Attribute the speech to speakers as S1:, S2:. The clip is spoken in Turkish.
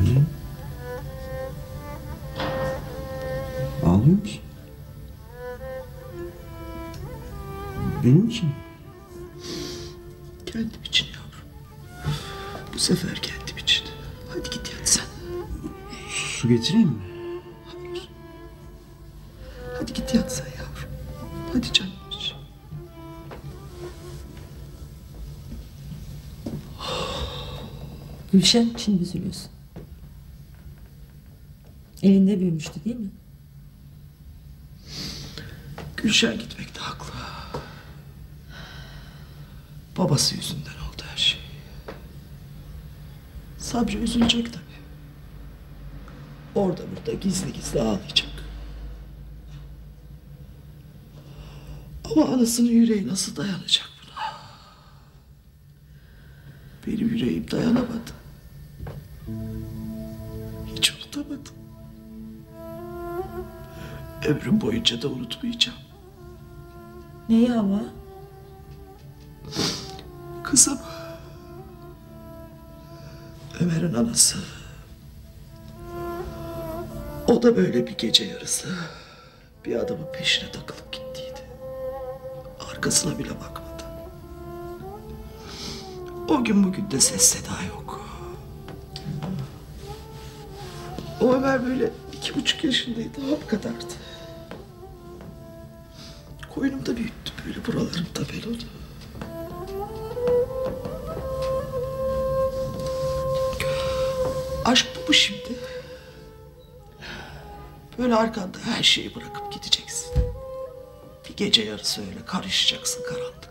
S1: Anne. Ağlıyor musun? Benim için.
S2: Kendim için yavrum. Bu sefer kendim için. Hadi git yat sen.
S1: Su getireyim mi?
S2: Hayır. Hadi git yat sen yavrum. Hadi canım.
S3: Gülşen için üzülüyorsun? Elinde büyümüştü değil mi?
S2: Gülşen gitmekte haklı. Babası yüzünden oldu her şey. Sabri üzülecek tabii. Orada burada gizli gizli ağlayacak. Ama anasının yüreği nasıl dayanacak buna? Benim yüreğim dayanamadı. Ömrüm boyunca da unutmayacağım.
S3: Neyi ama?
S2: Kızım. Ömer'in anası. O da böyle bir gece yarısı bir adamın peşine takılıp gittiydi. Arkasına bile bakmadı. O gün bugün de ses seda yok. O Ömer böyle iki buçuk yaşındaydı, hap kadardı. Koynumda büyüttüm böyle buralarımda ben onu. Aşk bu mu şimdi? Böyle arkanda her şeyi bırakıp gideceksin. Bir gece yarısı öyle karışacaksın karanlıkta.